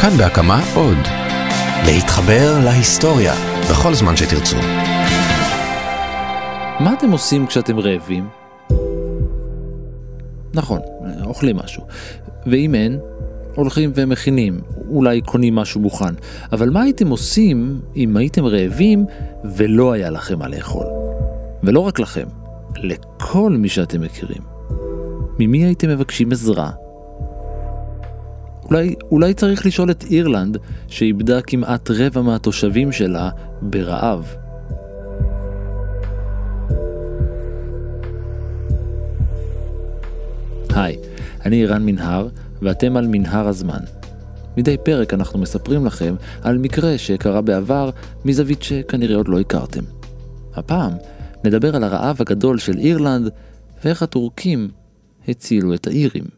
כאן בהקמה עוד. להתחבר להיסטוריה בכל זמן שתרצו. מה אתם עושים כשאתם רעבים? נכון, אוכלים משהו. ואם אין, הולכים ומכינים, אולי קונים משהו מוכן. אבל מה הייתם עושים אם הייתם רעבים ולא היה לכם מה לאכול? ולא רק לכם, לכל מי שאתם מכירים. ממי הייתם מבקשים עזרה? אולי, אולי צריך לשאול את אירלנד, שאיבדה כמעט רבע מהתושבים שלה ברעב. היי, אני רן מנהר, ואתם על מנהר הזמן. מדי פרק אנחנו מספרים לכם על מקרה שקרה בעבר מזווית שכנראה עוד לא הכרתם. הפעם נדבר על הרעב הגדול של אירלנד ואיך הטורקים הצילו את האירים.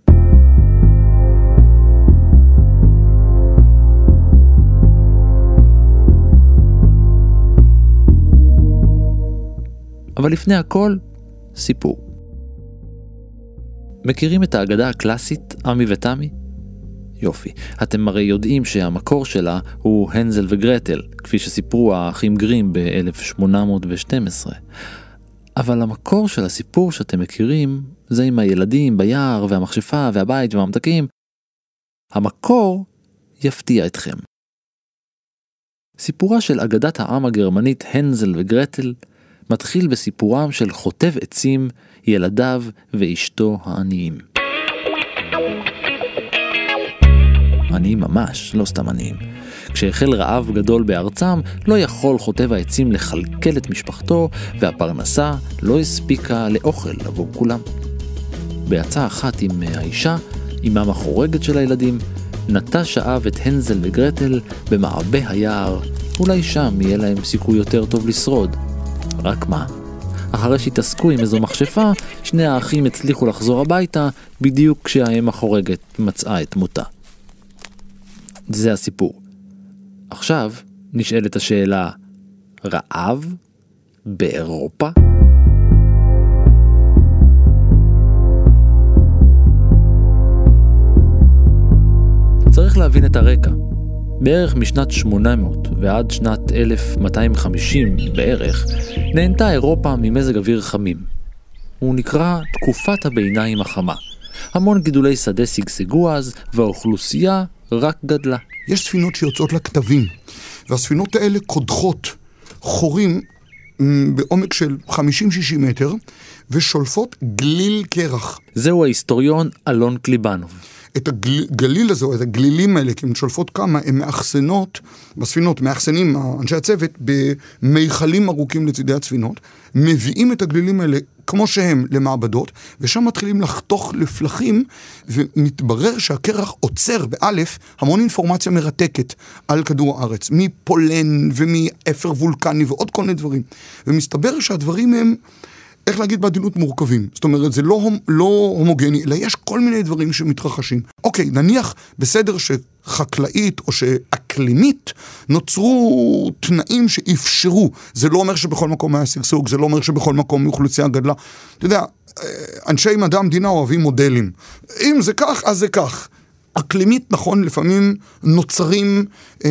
אבל לפני הכל, סיפור. מכירים את האגדה הקלאסית, עמי ותמי? יופי. אתם הרי יודעים שהמקור שלה הוא הנזל וגרטל, כפי שסיפרו האחים גרים ב-1812. אבל המקור של הסיפור שאתם מכירים זה עם הילדים ביער והמכשפה והבית והממתקים. המקור יפתיע אתכם. סיפורה של אגדת העם הגרמנית הנזל וגרטל מתחיל בסיפורם של חוטב עצים, ילדיו ואשתו העניים. עניים ממש, לא סתם עניים. כשהחל רעב גדול בארצם, לא יכול חוטב העצים לכלכל את משפחתו, והפרנסה לא הספיקה לאוכל עבור כולם. בעצה אחת עם האישה, אמם החורגת של הילדים, נטע שאב את הנזל וגרטל במעבה היער, אולי שם יהיה להם סיכוי יותר טוב לשרוד. רק מה? אחרי שהתעסקו עם איזו מכשפה, שני האחים הצליחו לחזור הביתה בדיוק כשהאם החורגת מצאה את מותה. זה הסיפור. עכשיו נשאלת השאלה, רעב? באירופה? צריך להבין את הרקע. בערך משנת 800 ועד שנת 1250 בערך, נהנתה אירופה ממזג אוויר חמים. הוא נקרא תקופת הביניים החמה. המון גידולי שדה שגשגו אז, והאוכלוסייה רק גדלה. יש ספינות שיוצאות לכתבים, והספינות האלה קודחות חורים בעומק של 50-60 מטר, ושולפות גליל קרח. זהו ההיסטוריון אלון קליבנוב. את הגליל הזה, או את הגלילים האלה, כי הן שולפות כמה, הן מאחסנות, בספינות, מאחסנים אנשי הצוות, במיכלים ארוכים לצידי הספינות, מביאים את הגלילים האלה כמו שהם למעבדות, ושם מתחילים לחתוך לפלחים, ומתברר שהקרח עוצר באלף המון אינפורמציה מרתקת על כדור הארץ, מפולן ומאפר וולקני ועוד כל מיני דברים. ומסתבר שהדברים הם... איך להגיד בעדינות מורכבים. זאת אומרת, זה לא, לא הומוגני, אלא יש כל מיני דברים שמתרחשים. אוקיי, נניח בסדר שחקלאית או שאקלימית נוצרו תנאים שאפשרו. זה לא אומר שבכל מקום היה שגשוג, זה לא אומר שבכל מקום אוכלוסייה גדלה. אתה יודע, אנשי מדע המדינה אוהבים מודלים. אם זה כך, אז זה כך. אקלימית נכון, לפעמים נוצרים אה,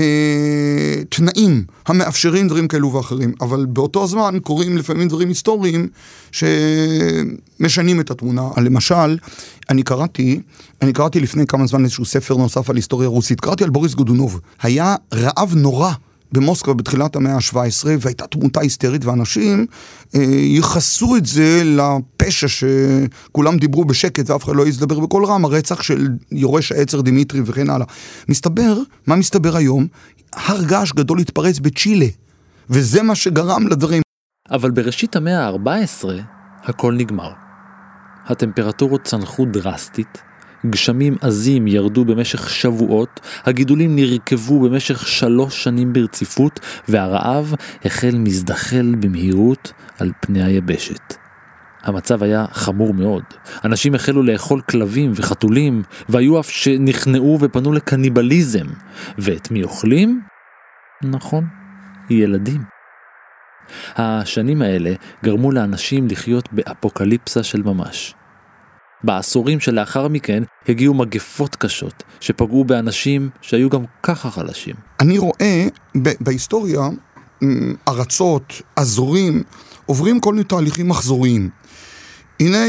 תנאים המאפשרים דברים כאלו ואחרים, אבל באותו זמן קורים לפעמים דברים היסטוריים שמשנים את התמונה. למשל, אני קראתי, אני קראתי לפני כמה זמן איזשהו ספר נוסף על היסטוריה רוסית, קראתי על בוריס גודונוב. היה רעב נורא. במוסקבה בתחילת המאה ה-17, והייתה תמותה היסטרית, ואנשים אה, ייחסו את זה לפשע שכולם דיברו בשקט ואף אחד לא העז לדבר בקול רם, הרצח של יורש העצר דימיטרי וכן הלאה. מסתבר, מה מסתבר היום? הר געש גדול התפרץ בצ'ילה, וזה מה שגרם לדברים. אבל בראשית המאה ה-14 הכל נגמר. הטמפרטורות צנחו דרסטית, גשמים עזים ירדו במשך שבועות, הגידולים נרקבו במשך שלוש שנים ברציפות, והרעב החל מזדחל במהירות על פני היבשת. המצב היה חמור מאוד. אנשים החלו לאכול כלבים וחתולים, והיו אף שנכנעו ופנו לקניבליזם. ואת מי אוכלים? נכון, ילדים. השנים האלה גרמו לאנשים לחיות באפוקליפסה של ממש. בעשורים שלאחר מכן הגיעו מגפות קשות, שפגעו באנשים שהיו גם ככה חלשים. אני רואה בהיסטוריה ארצות, אזורים, עוברים כל מיני תהליכים מחזוריים. הנה,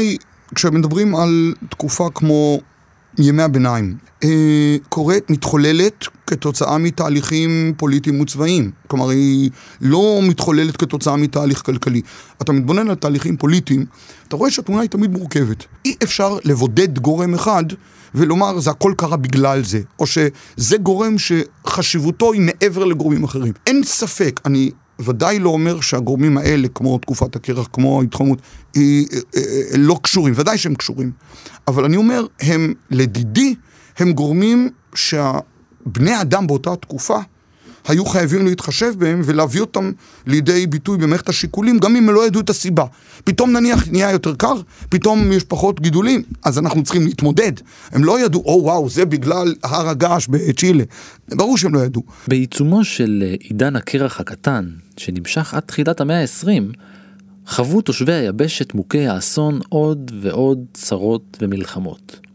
כשמדברים על תקופה כמו ימי הביניים, אה, קורית, מתחוללת כתוצאה מתהליכים פוליטיים וצבאיים. כלומר, היא לא מתחוללת כתוצאה מתהליך כלכלי. אתה מתבונן על תהליכים פוליטיים, אתה רואה שהתמונה היא תמיד מורכבת. אי אפשר לבודד גורם אחד ולומר זה הכל קרה בגלל זה, או שזה גורם שחשיבותו היא מעבר לגורמים אחרים. אין ספק, אני ודאי לא אומר שהגורמים האלה, כמו תקופת הקרח, כמו ההתחממות, אה, אה, לא קשורים, ודאי שהם קשורים. אבל אני אומר, הם, לדידי, הם גורמים שהבני אדם באותה תקופה היו חייבים להתחשב בהם ולהביא אותם לידי ביטוי במערכת השיקולים, גם אם הם לא ידעו את הסיבה. פתאום נניח נהיה יותר קר, פתאום יש פחות גידולים, אז אנחנו צריכים להתמודד. הם לא ידעו, או וואו, זה בגלל הר הגעש בצ'ילה. ברור שהם לא ידעו. בעיצומו של אה, עידן הקרח הקטן, שנמשך עד תחילת המאה ה-20, חוו תושבי היבשת מוכי האסון עוד ועוד צרות ומלחמות.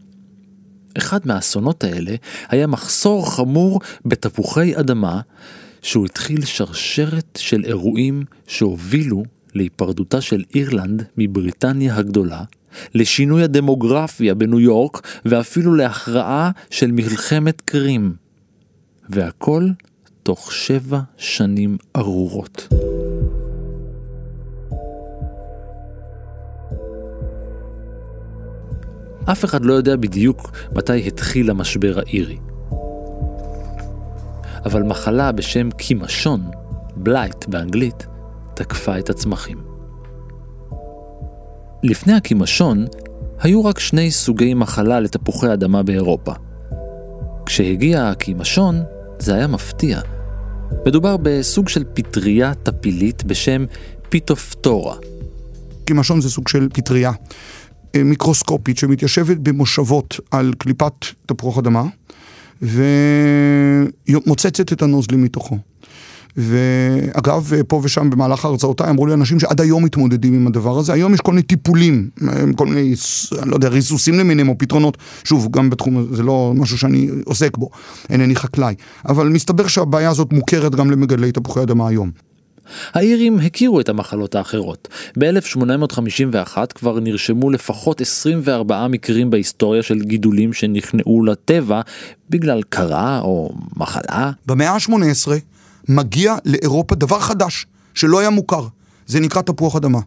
אחד מהאסונות האלה היה מחסור חמור בתפוחי אדמה, שהוא התחיל שרשרת של אירועים שהובילו להיפרדותה של אירלנד מבריטניה הגדולה, לשינוי הדמוגרפיה בניו יורק ואפילו להכרעה של מלחמת קרים. והכל תוך שבע שנים ארורות. אף אחד לא יודע בדיוק מתי התחיל המשבר האירי. אבל מחלה בשם קימשון, בלייט באנגלית, תקפה את הצמחים. לפני הקימשון היו רק שני סוגי מחלה לתפוחי אדמה באירופה. כשהגיע הקימשון זה היה מפתיע. מדובר בסוג של פטריה טפילית בשם פיטופטורה. קימשון זה סוג של פטריה מיקרוסקופית שמתיישבת במושבות על קליפת תפוח אדמה ומוצצת את הנוזלים מתוכו. ואגב, פה ושם במהלך הרצאותיי אמרו לי אנשים שעד היום מתמודדים עם הדבר הזה. היום יש כל מיני טיפולים, כל מיני, אני לא יודע, ריסוסים למיניהם או פתרונות. שוב, גם בתחום הזה, זה לא משהו שאני עוסק בו, אינני חקלאי. אבל מסתבר שהבעיה הזאת מוכרת גם למגדלי תפוחי אדמה היום. האירים הכירו את המחלות האחרות. ב-1851 כבר נרשמו לפחות 24 מקרים בהיסטוריה של גידולים שנכנעו לטבע בגלל קרה או מחלה. במאה ה-18 מגיע לאירופה דבר חדש שלא היה מוכר, זה נקרא תפוח אדמה.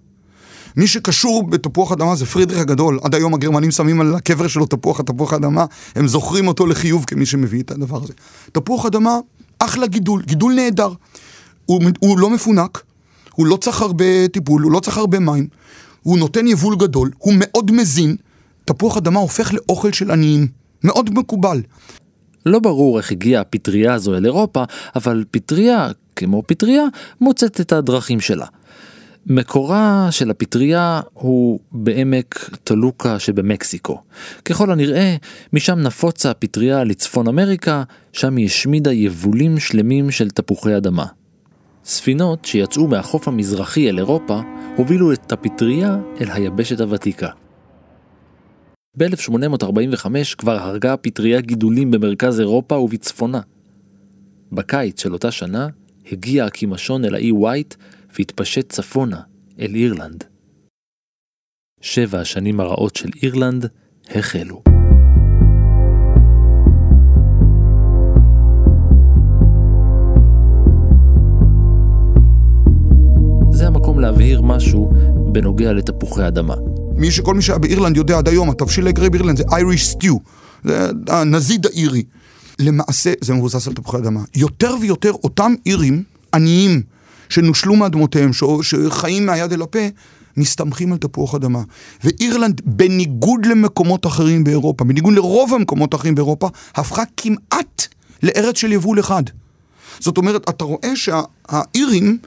מי שקשור בתפוח אדמה זה פרידריך הגדול, עד היום הגרמנים שמים על הקבר שלו תפוח תפוח אדמה, הם זוכרים אותו לחיוב כמי שמביא את הדבר הזה. תפוח אדמה, אחלה גידול, גידול נהדר. הוא, הוא לא מפונק, הוא לא צריך הרבה טיפול, הוא לא צריך הרבה מים, הוא נותן יבול גדול, הוא מאוד מזין, תפוח אדמה הופך לאוכל של עניים, מאוד מקובל. לא ברור איך הגיעה הפטריה הזו אל אירופה, אבל פטריה, כמו פטריה, מוצאת את הדרכים שלה. מקורה של הפטריה הוא בעמק טלוקה שבמקסיקו. ככל הנראה, משם נפוצה הפטריה לצפון אמריקה, שם היא השמידה יבולים שלמים של תפוחי אדמה. ספינות שיצאו מהחוף המזרחי אל אירופה, הובילו את הפטריה אל היבשת הוותיקה. ב-1845 כבר הרגה הפטריה גידולים במרכז אירופה ובצפונה. בקיץ של אותה שנה הגיע הקימשון אל האי ווייט והתפשט צפונה אל אירלנד. שבע השנים הרעות של אירלנד החלו. להבהיר משהו בנוגע לתפוחי אדמה. מי שכל מי שהיה באירלנד יודע עד היום, התבשיל העיקרי באירלנד זה Irish stew, זה הנזיד האירי. למעשה זה מבוסס על תפוחי אדמה. יותר ויותר אותם אירים עניים שנושלו מאדמותיהם, שחיים מהיד אל הפה, מסתמכים על תפוח אדמה. ואירלנד, בניגוד למקומות אחרים באירופה, בניגוד לרוב המקומות האחרים באירופה, הפכה כמעט לארץ של יבול אחד. זאת אומרת, אתה רואה שהאירים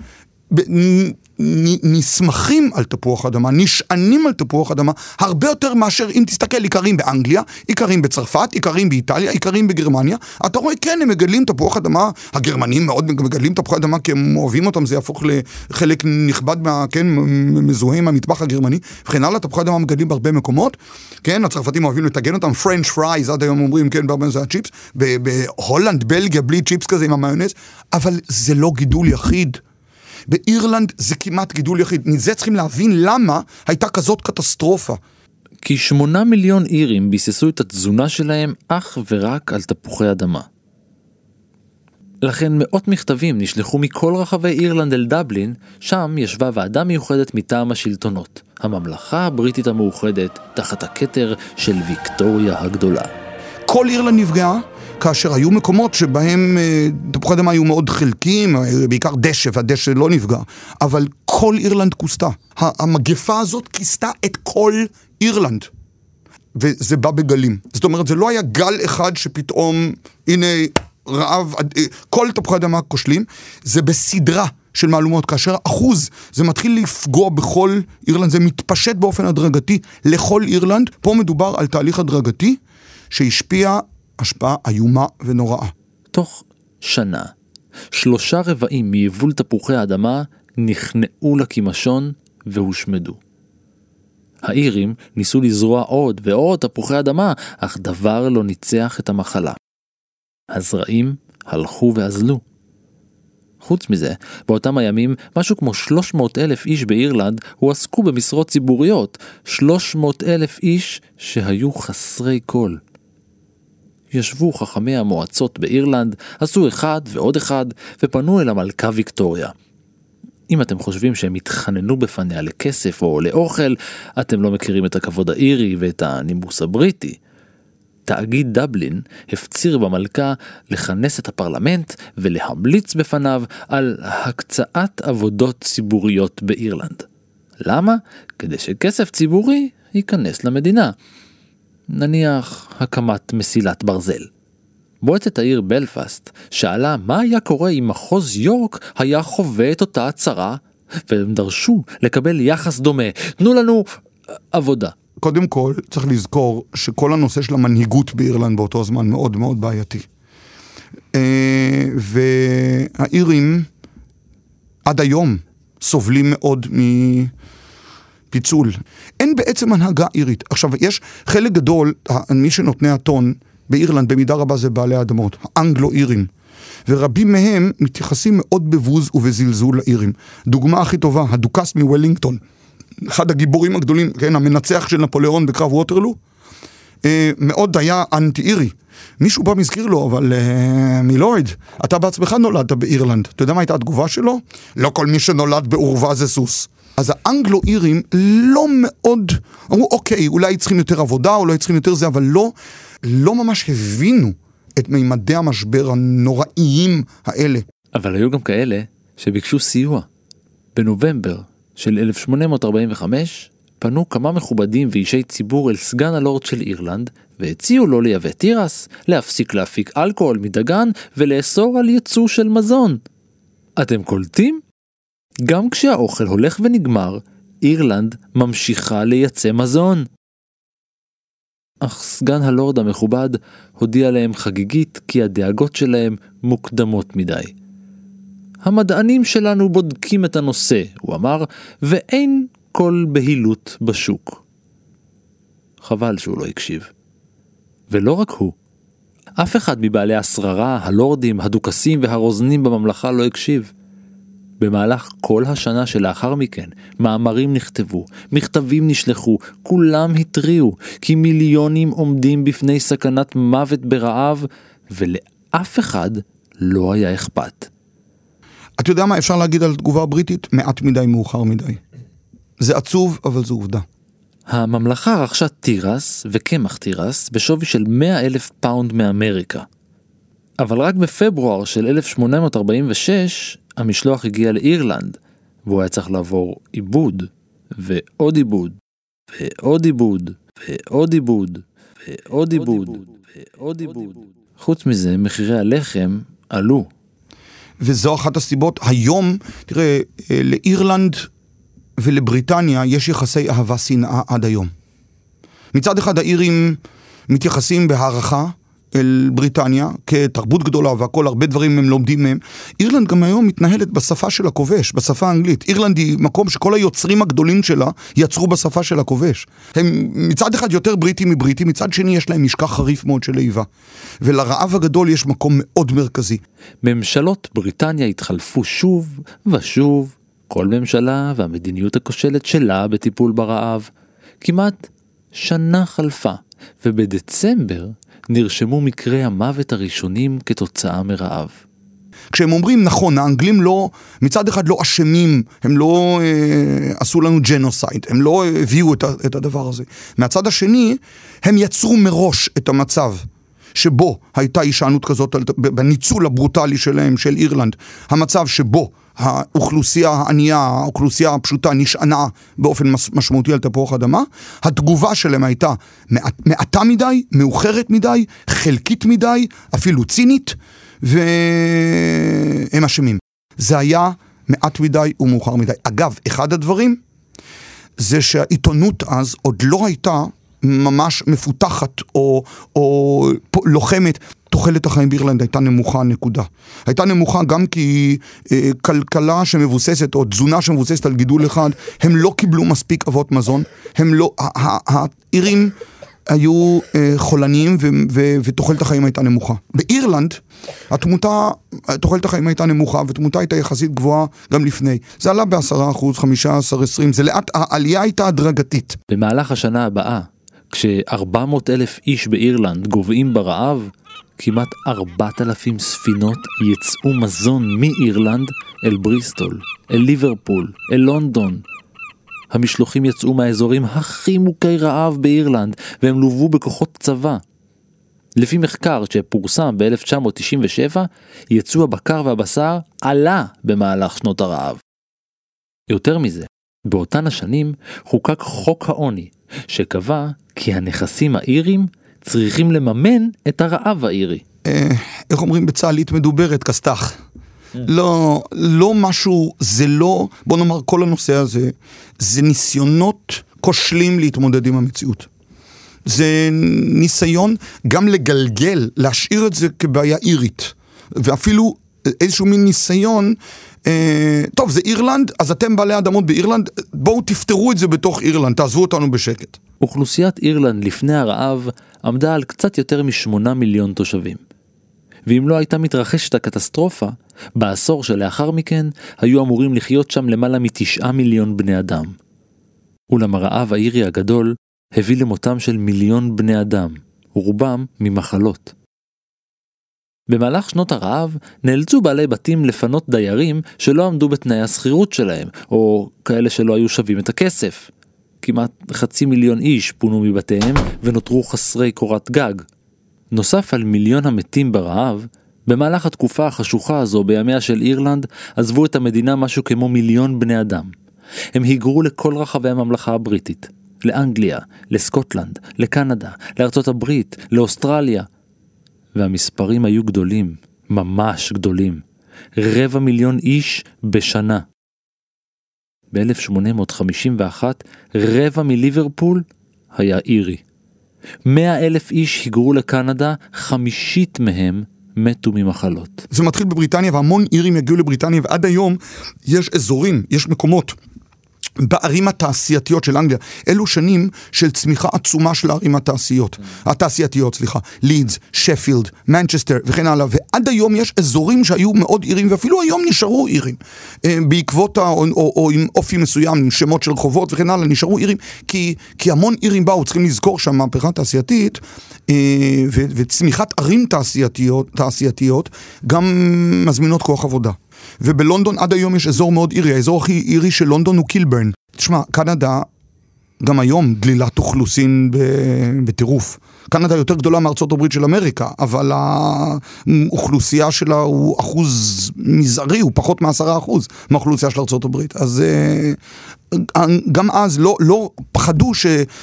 נסמכים על תפוח אדמה, נשענים על תפוח אדמה, הרבה יותר מאשר אם תסתכל, איכרים באנגליה, איכרים בצרפת, איכרים באיטליה, איכרים בגרמניה. אתה רואה, כן, הם מגדלים תפוח אדמה, הגרמנים מאוד מגדלים תפוח אדמה כי הם אוהבים אותם, זה יהפוך לחלק נכבד, מה, כן, מזוהה עם המטבח הגרמני, וכן הלאה, תפוח אדמה מגדלים בהרבה מקומות, כן, הצרפתים אוהבים לטגן אותם, French fries, עד היום אומרים, כן, בהרבה זה הצ'יפס, בהולנד, בלגיה, בלי צ'יפס כזה עם המיונז, אבל זה לא גידול יחיד. באירלנד זה כמעט גידול יחיד. מזה צריכים להבין למה הייתה כזאת קטסטרופה. כי שמונה מיליון אירים ביססו את התזונה שלהם אך ורק על תפוחי אדמה. לכן מאות מכתבים נשלחו מכל רחבי אירלנד אל דבלין, שם ישבה ועדה מיוחדת מטעם השלטונות, הממלכה הבריטית המאוחדת, תחת הכתר של ויקטוריה הגדולה. כל אירלנד נפגעה, כאשר היו מקומות שבהם אה, תפוחי אדמה היו מאוד חלקיים, אה, בעיקר דשא, והדשא לא נפגע, אבל כל אירלנד כוסתה. המגפה הזאת כיסתה את כל אירלנד. וזה בא בגלים. זאת אומרת, זה לא היה גל אחד שפתאום, הנה, רעב, אה, כל תפוחי אדמה כושלים, זה בסדרה. של מהלומות, כאשר אחוז זה מתחיל לפגוע בכל אירלנד, זה מתפשט באופן הדרגתי לכל אירלנד. פה מדובר על תהליך הדרגתי שהשפיע השפעה איומה ונוראה. תוך שנה, שלושה רבעים מיבול תפוחי האדמה נכנעו לקימשון והושמדו. האירים ניסו לזרוע עוד ועוד תפוחי אדמה, אך דבר לא ניצח את המחלה. הזרעים הלכו ואזלו. חוץ מזה, באותם הימים, משהו כמו 300 אלף איש באירלנד הועסקו במשרות ציבוריות, 300 אלף איש שהיו חסרי כל. ישבו חכמי המועצות באירלנד, עשו אחד ועוד אחד, ופנו אל המלכה ויקטוריה. אם אתם חושבים שהם התחננו בפניה לכסף או לאוכל, אתם לא מכירים את הכבוד האירי ואת הנימוס הבריטי. תאגיד דבלין הפציר במלכה לכנס את הפרלמנט ולהמליץ בפניו על הקצאת עבודות ציבוריות באירלנד. למה? כדי שכסף ציבורי ייכנס למדינה. נניח הקמת מסילת ברזל. מועצת העיר בלפאסט שאלה מה היה קורה אם מחוז יורק היה חווה את אותה הצהרה, והם דרשו לקבל יחס דומה. תנו לנו אה, עבודה. קודם כל, צריך לזכור שכל הנושא של המנהיגות באירלנד באותו זמן מאוד מאוד בעייתי. אה, והאירים עד היום סובלים מאוד מ... פיצול. אין בעצם הנהגה אירית. עכשיו, יש חלק גדול, מי שנותני הטון באירלנד במידה רבה זה בעלי האדמות, האנגלו-אירים. ורבים מהם מתייחסים מאוד בבוז ובזלזול לאירים. דוגמה הכי טובה, הדוכס מוולינגטון, אחד הגיבורים הגדולים, כן, המנצח של נפוליאון בקרב ווטרלו, אה, מאוד היה אנטי-אירי. מישהו בא מזכיר לו, אבל אה, מילורד, אתה בעצמך נולדת באירלנד. אתה יודע מה הייתה התגובה שלו? לא כל מי שנולד בעורווה זה סוס. אז האנגלו-אירים לא מאוד, אמרו אוקיי, אולי צריכים יותר עבודה, אולי צריכים יותר זה, אבל לא, לא ממש הבינו את מימדי המשבר הנוראיים האלה. אבל היו גם כאלה שביקשו סיוע. בנובמבר של 1845 פנו כמה מכובדים ואישי ציבור אל סגן הלורד של אירלנד והציעו לו לייבא תירס, להפסיק להפיק אלכוהול מדגן ולאסור על ייצוא של מזון. אתם קולטים? גם כשהאוכל הולך ונגמר, אירלנד ממשיכה לייצא מזון. אך סגן הלורד המכובד הודיע להם חגיגית כי הדאגות שלהם מוקדמות מדי. המדענים שלנו בודקים את הנושא, הוא אמר, ואין כל בהילות בשוק. חבל שהוא לא הקשיב. ולא רק הוא. אף אחד מבעלי השררה, הלורדים, הדוכסים והרוזנים בממלכה לא הקשיב. במהלך כל השנה שלאחר מכן, מאמרים נכתבו, מכתבים נשלחו, כולם התריעו, כי מיליונים עומדים בפני סכנת מוות ברעב, ולאף אחד לא היה אכפת. אתה יודע מה אפשר להגיד על התגובה הבריטית? מעט מדי מאוחר מדי. זה עצוב, אבל זו עובדה. הממלכה רכשה תירס וקמח תירס בשווי של 100 אלף פאונד מאמריקה. אבל רק בפברואר של 1846 המשלוח הגיע לאירלנד, והוא היה צריך לעבור עיבוד, ועוד עיבוד, ועוד עיבוד, ועוד עיבוד, ועוד עיבוד, ועוד עיבוד. חוץ מזה, מחירי הלחם עלו. וזו אחת הסיבות. היום, תראה, אה, לאירלנד ולבריטניה יש יחסי אהבה-שנאה עד היום. מצד אחד האירים מתייחסים בהערכה אל בריטניה כתרבות גדולה והכל, הרבה דברים הם לומדים מהם. אירלנד גם היום מתנהלת בשפה של הכובש, בשפה האנגלית. אירלנד היא מקום שכל היוצרים הגדולים שלה יצרו בשפה של הכובש. הם מצד אחד יותר בריטים מבריטים, מצד שני יש להם משכח חריף מאוד של איבה. ולרעב הגדול יש מקום מאוד מרכזי. ממשלות בריטניה התחלפו שוב ושוב, כל ממשלה והמדיניות הכושלת שלה בטיפול ברעב. כמעט שנה חלפה, ובדצמבר נרשמו מקרי המוות הראשונים כתוצאה מרעב. כשהם אומרים נכון, האנגלים לא, מצד אחד לא אשמים, הם לא אה, עשו לנו ג'נוסייד, הם לא הביאו את, את הדבר הזה. מהצד השני, הם יצרו מראש את המצב שבו הייתה הישענות כזאת, בניצול הברוטלי שלהם, של אירלנד, המצב שבו האוכלוסייה הענייה, האוכלוסייה הפשוטה נשענה באופן משמעותי על תפוח אדמה, התגובה שלהם הייתה מעט, מעטה מדי, מאוחרת מדי, חלקית מדי, אפילו צינית, והם אשמים. זה היה מעט מדי ומאוחר מדי. אגב, אחד הדברים זה שהעיתונות אז עוד לא הייתה ממש מפותחת או, או לוחמת. תוחלת החיים באירלנד הייתה נמוכה, נקודה. הייתה נמוכה גם כי אה, כלכלה שמבוססת, או תזונה שמבוססת על גידול אחד, הם לא קיבלו מספיק אבות מזון, הם לא, האירים היו אה, חולניים ו, ו, ותוחלת החיים הייתה נמוכה. באירלנד, התמותה, תוחלת החיים הייתה נמוכה ותמותה הייתה יחסית גבוהה גם לפני. זה עלה בעשרה אחוז, חמישה עשר, עשרים, זה לאט, העלייה הייתה הדרגתית. במהלך השנה הבאה, כש-400 אלף איש באירלנד גוועים ברעב, כמעט 4,000 ספינות יצאו מזון מאירלנד אל בריסטול, אל ליברפול, אל לונדון. המשלוחים יצאו מהאזורים הכי מוכי רעב באירלנד, והם לוו בכוחות צבא. לפי מחקר שפורסם ב-1997, יצוא הבקר והבשר עלה במהלך שנות הרעב. יותר מזה, באותן השנים חוקק חוק העוני, שקבע כי הנכסים האיריים צריכים לממן את הרעב האירי. אה, איך אומרים בצה"לית מדוברת, כסת"ח. לא, לא משהו, זה לא, בוא נאמר כל הנושא הזה, זה ניסיונות כושלים להתמודד עם המציאות. זה ניסיון גם לגלגל, להשאיר את זה כבעיה אירית. ואפילו איזשהו מין ניסיון, אה, טוב זה אירלנד, אז אתם בעלי אדמות באירלנד, בואו תפתרו את זה בתוך אירלנד, תעזבו אותנו בשקט. אוכלוסיית אירלנד לפני הרעב עמדה על קצת יותר משמונה מיליון תושבים. ואם לא הייתה מתרחשת הקטסטרופה, בעשור שלאחר מכן היו אמורים לחיות שם למעלה מתשעה מיליון בני אדם. אולם הרעב האירי הגדול הביא למותם של מיליון בני אדם, רובם ממחלות. במהלך שנות הרעב נאלצו בעלי בתים לפנות דיירים שלא עמדו בתנאי השכירות שלהם, או כאלה שלא היו שווים את הכסף. כמעט חצי מיליון איש פונו מבתיהם ונותרו חסרי קורת גג. נוסף על מיליון המתים ברעב, במהלך התקופה החשוכה הזו בימיה של אירלנד עזבו את המדינה משהו כמו מיליון בני אדם. הם היגרו לכל רחבי הממלכה הבריטית, לאנגליה, לסקוטלנד, לקנדה, לארצות הברית, לאוסטרליה. והמספרים היו גדולים, ממש גדולים. רבע מיליון איש בשנה. ב-1851 רבע מליברפול היה אירי. מאה אלף איש היגרו לקנדה, חמישית מהם מתו ממחלות. זה מתחיל בבריטניה והמון אירים יגיעו לבריטניה ועד היום יש אזורים, יש מקומות בערים התעשייתיות של אנגליה. אלו שנים של צמיחה עצומה של הערים התעשיות, התעשייתיות, סליחה, לידס, שפילד, מנצ'סטר וכן הלאה, ועד היום יש אזורים שהיו מאוד עירים, ואפילו היום נשארו עירים. אה, בעקבות, ה, או, או, או עם אופי מסוים, עם שמות של רחובות וכן הלאה, נשארו עירים, כי, כי המון עירים באו, צריכים לזכור שהמהפכה התעשייתית אה, וצמיחת ערים תעשייתיות, תעשייתיות גם מזמינות כוח עבודה. ובלונדון עד היום יש אזור מאוד אירי, האזור הכי אירי של לונדון הוא קילברן. תשמע, קנדה, גם היום דלילת אוכלוסין בטירוף. קנדה יותר גדולה מארצות הברית של אמריקה, אבל האוכלוסייה שלה הוא אחוז מזערי, הוא פחות מעשרה אחוז מהאוכלוסייה של ארצות הברית. אז גם אז לא, לא פחדו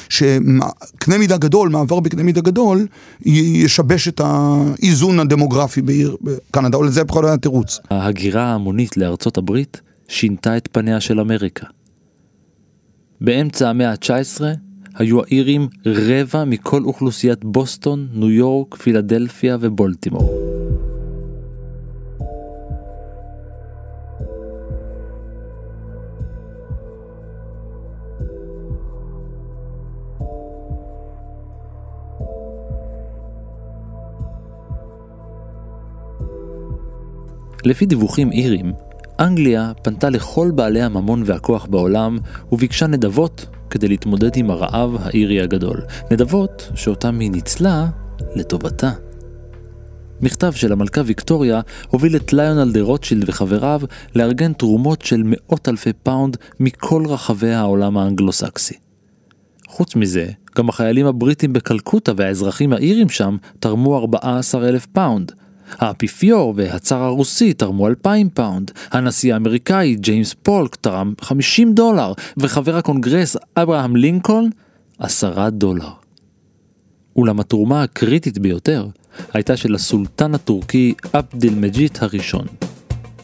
שקנה מידה גדול, מעבר בקנה מידה גדול, ישבש את האיזון הדמוגרפי בעיר בקנדה, או לזה בכל היה תירוץ. ההגירה ההמונית לארצות הברית שינתה את פניה של אמריקה. באמצע המאה ה-19 היו האירים רבע מכל אוכלוסיית בוסטון, ניו יורק, פילדלפיה ובולטימור. לפי דיווחים אירים, אנגליה פנתה לכל בעלי הממון והכוח בעולם וביקשה נדבות כדי להתמודד עם הרעב האירי הגדול. נדבות שאותם היא ניצלה לטובתה. מכתב של המלכה ויקטוריה הוביל את ליונל דה רוטשילד וחבריו לארגן תרומות של מאות אלפי פאונד מכל רחבי העולם האנגלו-סקסי. חוץ מזה, גם החיילים הבריטים בקלקוטה והאזרחים האירים שם תרמו 14 אלף פאונד, האפיפיור והצאר הרוסי תרמו 2,000 פאונד, הנשיא האמריקאי ג'יימס פולק תרם 50 דולר, וחבר הקונגרס אברהם לינקולן 10 דולר. אולם התרומה הקריטית ביותר הייתה של הסולטן הטורקי עבד אל-מג'יד הראשון.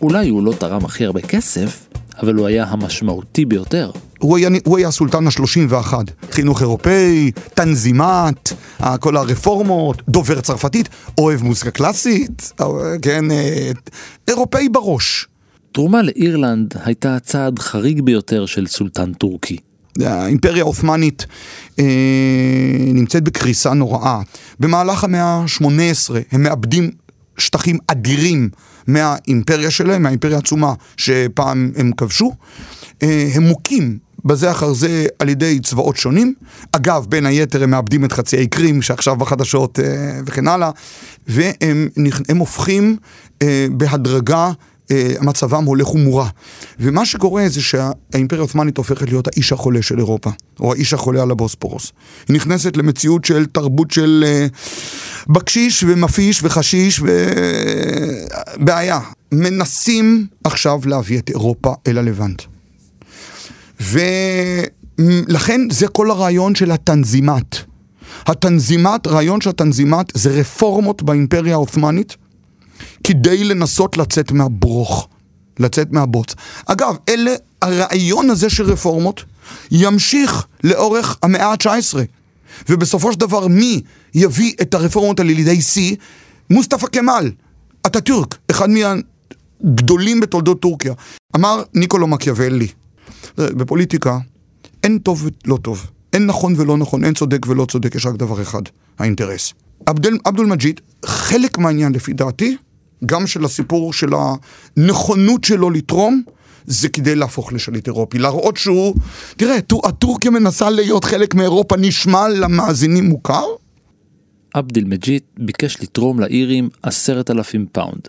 אולי הוא לא תרם הכי הרבה כסף, אבל הוא היה המשמעותי ביותר. הוא היה, הוא היה הסולטן ה-31. חינוך אירופאי, תנזימת, כל הרפורמות, דובר צרפתית, אוהב מוזיקה קלאסית, כן, אה, אירופאי בראש. תרומה לאירלנד הייתה צעד חריג ביותר של סולטן טורקי. האימפריה העות'מאנית אה, נמצאת בקריסה נוראה. במהלך המאה ה-18 הם מאבדים שטחים אדירים מהאימפריה שלהם, מהאימפריה העצומה שפעם הם כבשו. אה, הם מוכים בזה אחר זה על ידי צבאות שונים. אגב, בין היתר הם מאבדים את חצי האי קרים שעכשיו בחדשות אה, וכן הלאה, והם הופכים אה, בהדרגה מצבם הולך ומורע. ומה שקורה זה שהאימפריה העות'מאנית הופכת להיות האיש החולה של אירופה, או האיש החולה על הבוספורוס. היא נכנסת למציאות של תרבות של בקשיש ומפיש וחשיש ובעיה. מנסים עכשיו להביא את אירופה אל הלבנט. ולכן זה כל הרעיון של התנזימת. התנזימת, רעיון של התנזימת זה רפורמות באימפריה העות'מאנית כדי לנסות לצאת מהברוך, לצאת מהבוץ. אגב, אלה, הרעיון הזה של רפורמות ימשיך לאורך המאה ה-19. ובסופו של דבר מי יביא את הרפורמות האלה לידי שיא? מוסטפא קמאל, אטאטורק, אחד מהגדולים בתולדות טורקיה. אמר ניקולו מקיאוולי, בפוליטיקה אין טוב ולא טוב, אין נכון ולא נכון, אין צודק ולא צודק, יש רק דבר אחד, האינטרס. עבדל, עבדול מג'יד, חלק מהעניין לפי דעתי, גם של הסיפור של הנכונות שלו לתרום, זה כדי להפוך לשליט אירופי, להראות שהוא, תראה, הטורקיה מנסה להיות חלק מאירופה, נשמע למאזינים מוכר? עבד אל-מג'יד ביקש לתרום לאירים עשרת אלפים פאונד.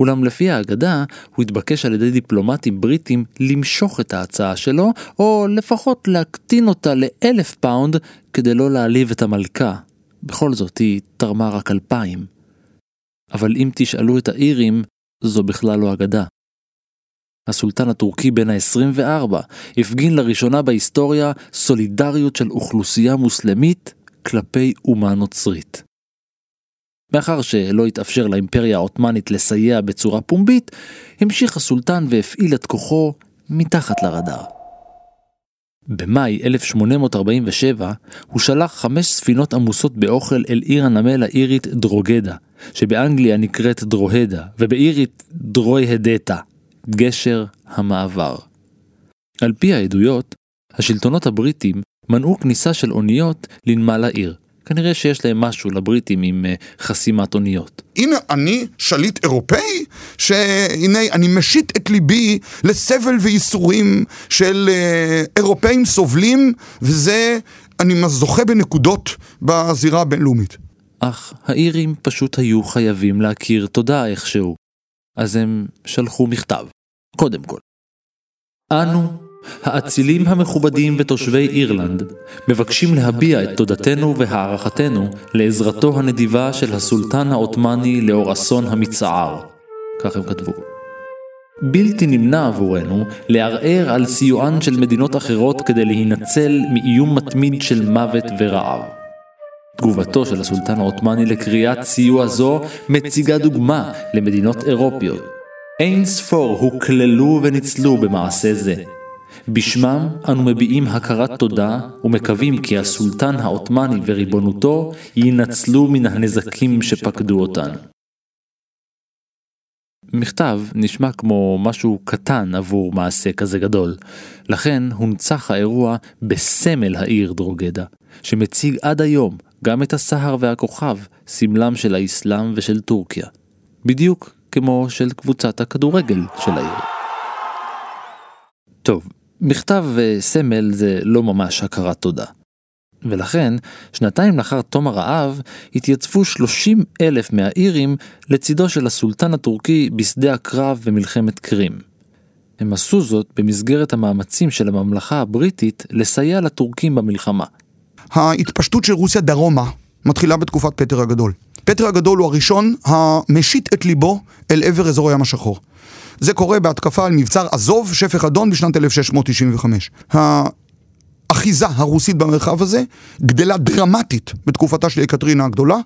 אולם לפי האגדה, הוא התבקש על ידי דיפלומטים בריטים למשוך את ההצעה שלו, או לפחות להקטין אותה לאלף פאונד כדי לא להעליב את המלכה. בכל זאת, היא תרמה רק אלפיים. אבל אם תשאלו את האירים, זו בכלל לא אגדה. הסולטן הטורקי בן ה-24 הפגין לראשונה בהיסטוריה סולידריות של אוכלוסייה מוסלמית כלפי אומה נוצרית. מאחר שלא התאפשר לאימפריה העות'מאנית לסייע בצורה פומבית, המשיך הסולטן והפעיל את כוחו מתחת לרדאר. במאי 1847 הוא שלח חמש ספינות עמוסות באוכל אל עיר הנמל האירית דרוגדה, שבאנגליה נקראת דרוהדה, ובאירית דרויהדטה, גשר המעבר. על פי העדויות, השלטונות הבריטים מנעו כניסה של אוניות לנמל העיר. כנראה שיש להם משהו לבריטים עם uh, חסימת אוניות. הנה אני שליט אירופאי, שהנה אני משית את ליבי לסבל וייסורים של uh, אירופאים סובלים, וזה, אני זוכה בנקודות בזירה הבינלאומית. אך האירים פשוט היו חייבים להכיר תודה איכשהו. אז הם שלחו מכתב. קודם כל. אנו, האצילים המכובדים ותושבי אירלנד, מבקשים להביע את תודתנו והערכתנו לעזרתו הנדיבה של הסולטן העות'מאני לאור אסון המצער. כך הם כתבו. בלתי נמנע עבורנו לערער על סיוען של מדינות אחרות כדי להינצל מאיום מתמיד של מוות ורעב. תגובתו של הסולטן העות'מאני לקריאת סיוע זו מציגה דוגמה למדינות אירופיות. אין ספור הוקללו וניצלו במעשה זה. בשמם אנו מביעים הכרת תודה ומקווים כי הסולטן העות'מאני וריבונותו יינצלו מן הנזקים שפקדו אותנו. מכתב נשמע כמו משהו קטן עבור מעשה כזה גדול, לכן הונצח האירוע בסמל העיר דרוגדה, שמציג עד היום גם את הסהר והכוכב, סמלם של האסלאם ושל טורקיה, בדיוק כמו של קבוצת הכדורגל של העיר. טוב, מכתב וסמל זה לא ממש הכרת תודה. ולכן, שנתיים לאחר תום הרעב, התייצבו 30 אלף מהאירים לצידו של הסולטן הטורקי בשדה הקרב במלחמת קרים. הם עשו זאת במסגרת המאמצים של הממלכה הבריטית לסייע לטורקים במלחמה. ההתפשטות של רוסיה דרומה מתחילה בתקופת פטר הגדול. פטר הגדול הוא הראשון המשית את ליבו אל עבר אזור הים השחור. זה קורה בהתקפה על מבצר עזוב, שפך אדון, בשנת 1695. האחיזה הרוסית במרחב הזה גדלה דרמטית בתקופתה של יקטרינה הגדולה.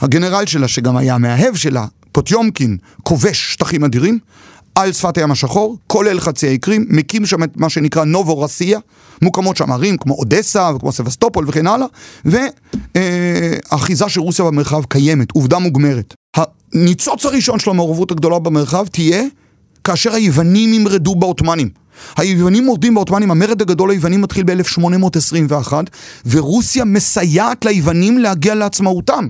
הגנרל שלה, שגם היה המאהב שלה, פוטיומקין, כובש שטחים אדירים על שפת הים השחור, כולל חצי האי קרים, מקים שם את מה שנקרא נובו רסיה, מוקמות שם ערים כמו אודסה וכמו סבסטופול וכן הלאה, והאחיזה של רוסיה במרחב קיימת, עובדה מוגמרת. הניצוץ הראשון של המעורבות הגדולה במרחב תהיה כאשר היוונים ימרדו בעות'מאנים. היוונים מורדים בעות'מאנים, המרד הגדול היוונים מתחיל ב-1821, ורוסיה מסייעת ליוונים להגיע לעצמאותם.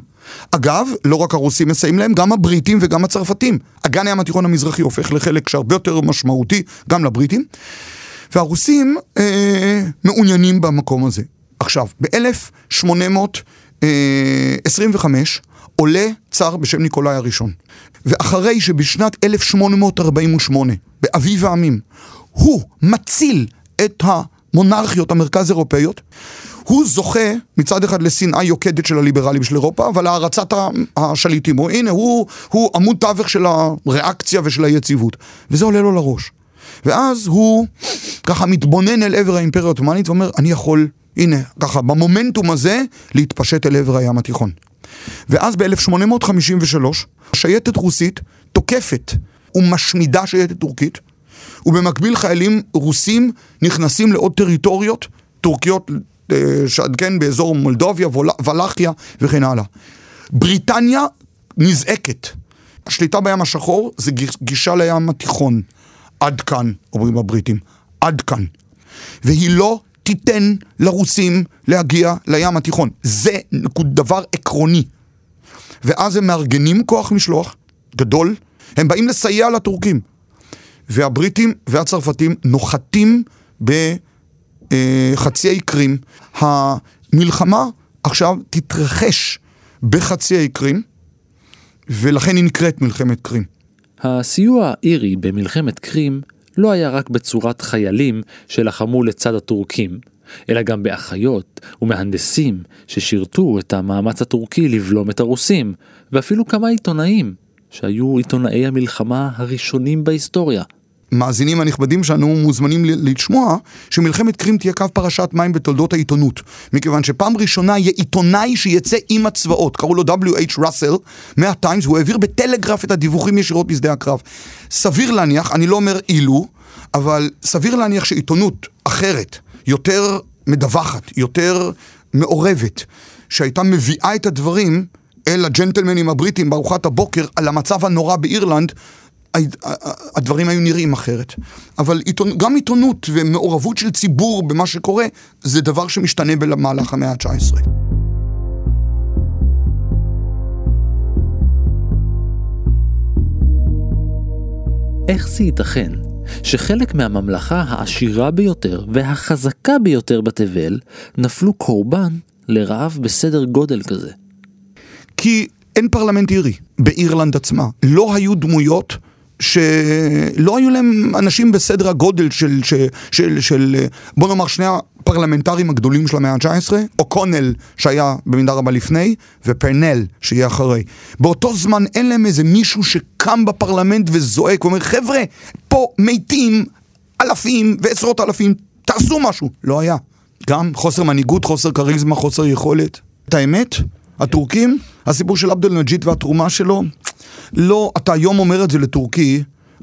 אגב, לא רק הרוסים מסייעים להם, גם הבריטים וגם הצרפתים. אגן הים התיכון המזרחי הופך לחלק שהרבה יותר משמעותי גם לבריטים, והרוסים אה, מעוניינים במקום הזה. עכשיו, ב-1825 עולה צאר בשם ניקולאי הראשון. ואחרי שבשנת 1848, באביב העמים, הוא מציל את המונרכיות המרכז אירופאיות, הוא זוכה מצד אחד לשנאה יוקדת של הליברלים של אירופה, אבל להערצת השליטים. הוא, הנה, הוא, הוא עמוד תווך של הריאקציה ושל היציבות. וזה עולה לו לראש. ואז הוא ככה מתבונן אל עבר האימפריה העות'מאנית ואומר, אני יכול, הנה, ככה, במומנטום הזה, להתפשט אל עבר הים התיכון. ואז ב-1853, שייטת רוסית תוקפת ומשמידה שייטת טורקית, ובמקביל חיילים רוסים נכנסים לעוד טריטוריות טורקיות, אה, כן, באזור מולדוביה, ולחיה וכן הלאה. בריטניה נזעקת. השליטה בים השחור זה גישה לים התיכון. עד כאן, אומרים הבריטים. עד כאן. והיא לא תיתן לרוסים להגיע לים התיכון. זה דבר עקרוני. ואז הם מארגנים כוח משלוח גדול, הם באים לסייע לטורקים. והבריטים והצרפתים נוחתים בחצי האי קרים. המלחמה עכשיו תתרחש בחצי האי קרים, ולכן היא נקראת מלחמת קרים. הסיוע האירי במלחמת קרים לא היה רק בצורת חיילים שלחמו לצד הטורקים, אלא גם באחיות ומהנדסים ששירתו את המאמץ הטורקי לבלום את הרוסים, ואפילו כמה עיתונאים שהיו עיתונאי המלחמה הראשונים בהיסטוריה. המאזינים הנכבדים שלנו מוזמנים לשמוע שמלחמת קרים תהיה קו פרשת מים בתולדות העיתונות. מכיוון שפעם ראשונה יהיה עיתונאי שיצא עם הצבאות, קראו לו W.H. ראסל מהטיימס, הוא העביר בטלגרף את הדיווחים ישירות בשדה הקרב. סביר להניח, אני לא אומר אילו, אבל סביר להניח שעיתונות אחרת, יותר מדווחת, יותר מעורבת, שהייתה מביאה את הדברים אל הג'נטלמנים הבריטים בארוחת הבוקר על המצב הנורא באירלנד, הדברים היו נראים אחרת. אבל עיתונ... גם עיתונות ומעורבות של ציבור במה שקורה, זה דבר שמשתנה במהלך המאה ה-19. איך זה ייתכן שחלק מהממלכה העשירה ביותר והחזקה ביותר בתבל נפלו קורבן לרעב בסדר גודל כזה? כי אין פרלמנט אירי באירלנד עצמה. לא היו דמויות שלא היו להם אנשים בסדר הגודל של, של, של, של בוא נאמר שני הפרלמנטרים הגדולים של המאה ה-19, אוקונל שהיה במידה רבה לפני, ופרנל שיהיה אחרי. באותו זמן אין להם איזה מישהו שקם בפרלמנט וזועק ואומר חבר'ה, פה מתים אלפים ועשרות אלפים, תעשו משהו. לא היה. גם חוסר מנהיגות, חוסר כריזמה, חוסר יכולת. את האמת, הטורקים, הסיפור של עבד אל-נג'יד והתרומה שלו, לא, אתה היום אומר את זה לטורקי,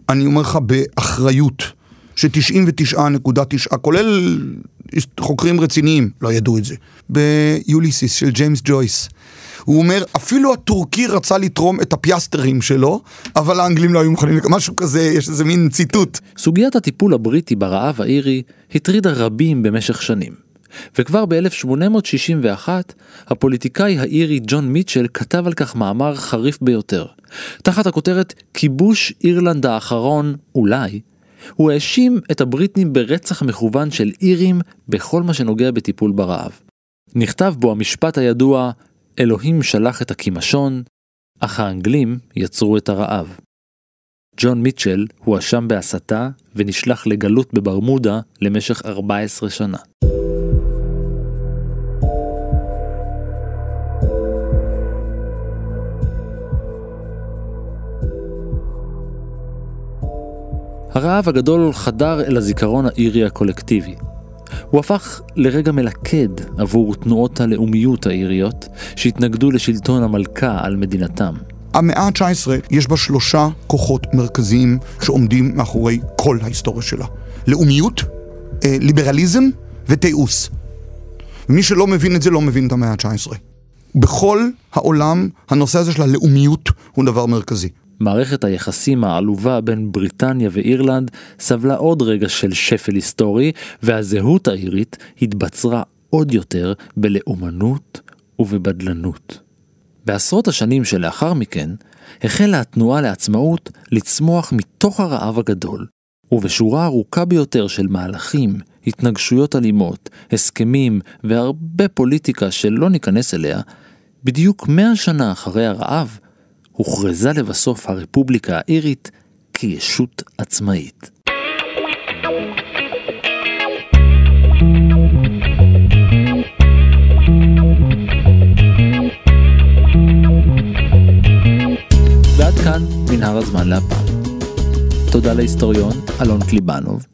אני אומר לך באחריות, ש-99.9, כולל חוקרים רציניים, לא ידעו את זה, ביוליסיס של ג'יימס ג'ויס. הוא אומר, אפילו הטורקי רצה לתרום את הפיאסטרים שלו, אבל האנגלים לא היו מוכנים, משהו כזה, יש איזה מין ציטוט. סוגיית הטיפול הבריטי ברעב האירי הטרידה רבים במשך שנים. וכבר ב-1861 הפוליטיקאי האירי ג'ון מיטשל כתב על כך מאמר חריף ביותר. תחת הכותרת כיבוש אירלנד האחרון, אולי, הוא האשים את הבריטים ברצח מכוון של אירים בכל מה שנוגע בטיפול ברעב. נכתב בו המשפט הידוע אלוהים שלח את הקימשון, אך האנגלים יצרו את הרעב. ג'ון מיטשל הואשם בהסתה ונשלח לגלות בברמודה למשך 14 שנה. הרעב הגדול חדר אל הזיכרון האירי הקולקטיבי. הוא הפך לרגע מלכד עבור תנועות הלאומיות האיריות שהתנגדו לשלטון המלכה על מדינתם. המאה ה-19 יש בה שלושה כוחות מרכזיים שעומדים מאחורי כל ההיסטוריה שלה. לאומיות, אה, ליברליזם ותיעוש. מי שלא מבין את זה לא מבין את המאה ה-19. בכל העולם הנושא הזה של הלאומיות הוא דבר מרכזי. מערכת היחסים העלובה בין בריטניה ואירלנד סבלה עוד רגע של שפל היסטורי, והזהות האירית התבצרה עוד יותר בלאומנות ובבדלנות. בעשרות השנים שלאחר מכן, החלה התנועה לעצמאות לצמוח מתוך הרעב הגדול, ובשורה ארוכה ביותר של מהלכים, התנגשויות אלימות, הסכמים והרבה פוליטיקה שלא ניכנס אליה, בדיוק מאה שנה אחרי הרעב, הוכרזה לבסוף הרפובליקה האירית כישות עצמאית. ועד כאן מנהר הזמן להפעם. תודה להיסטוריון אלון קליבנוב.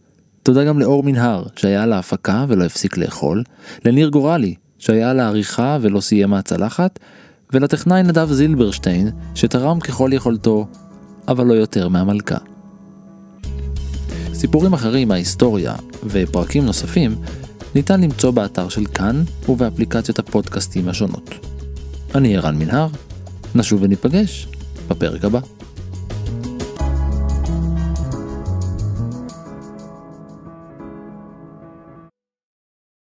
תודה גם לאור מנהר שהיה על ההפקה ולא הפסיק לאכול, לניר גורלי שהיה על העריכה ולא סיים מהצלחת, ולטכנאי נדב זילברשטיין, שתרם ככל יכולתו, אבל לא יותר מהמלכה. סיפורים אחרים מההיסטוריה ופרקים נוספים ניתן למצוא באתר של כאן ובאפליקציות הפודקאסטים השונות. אני ערן מנהר, נשוב וניפגש בפרק הבא.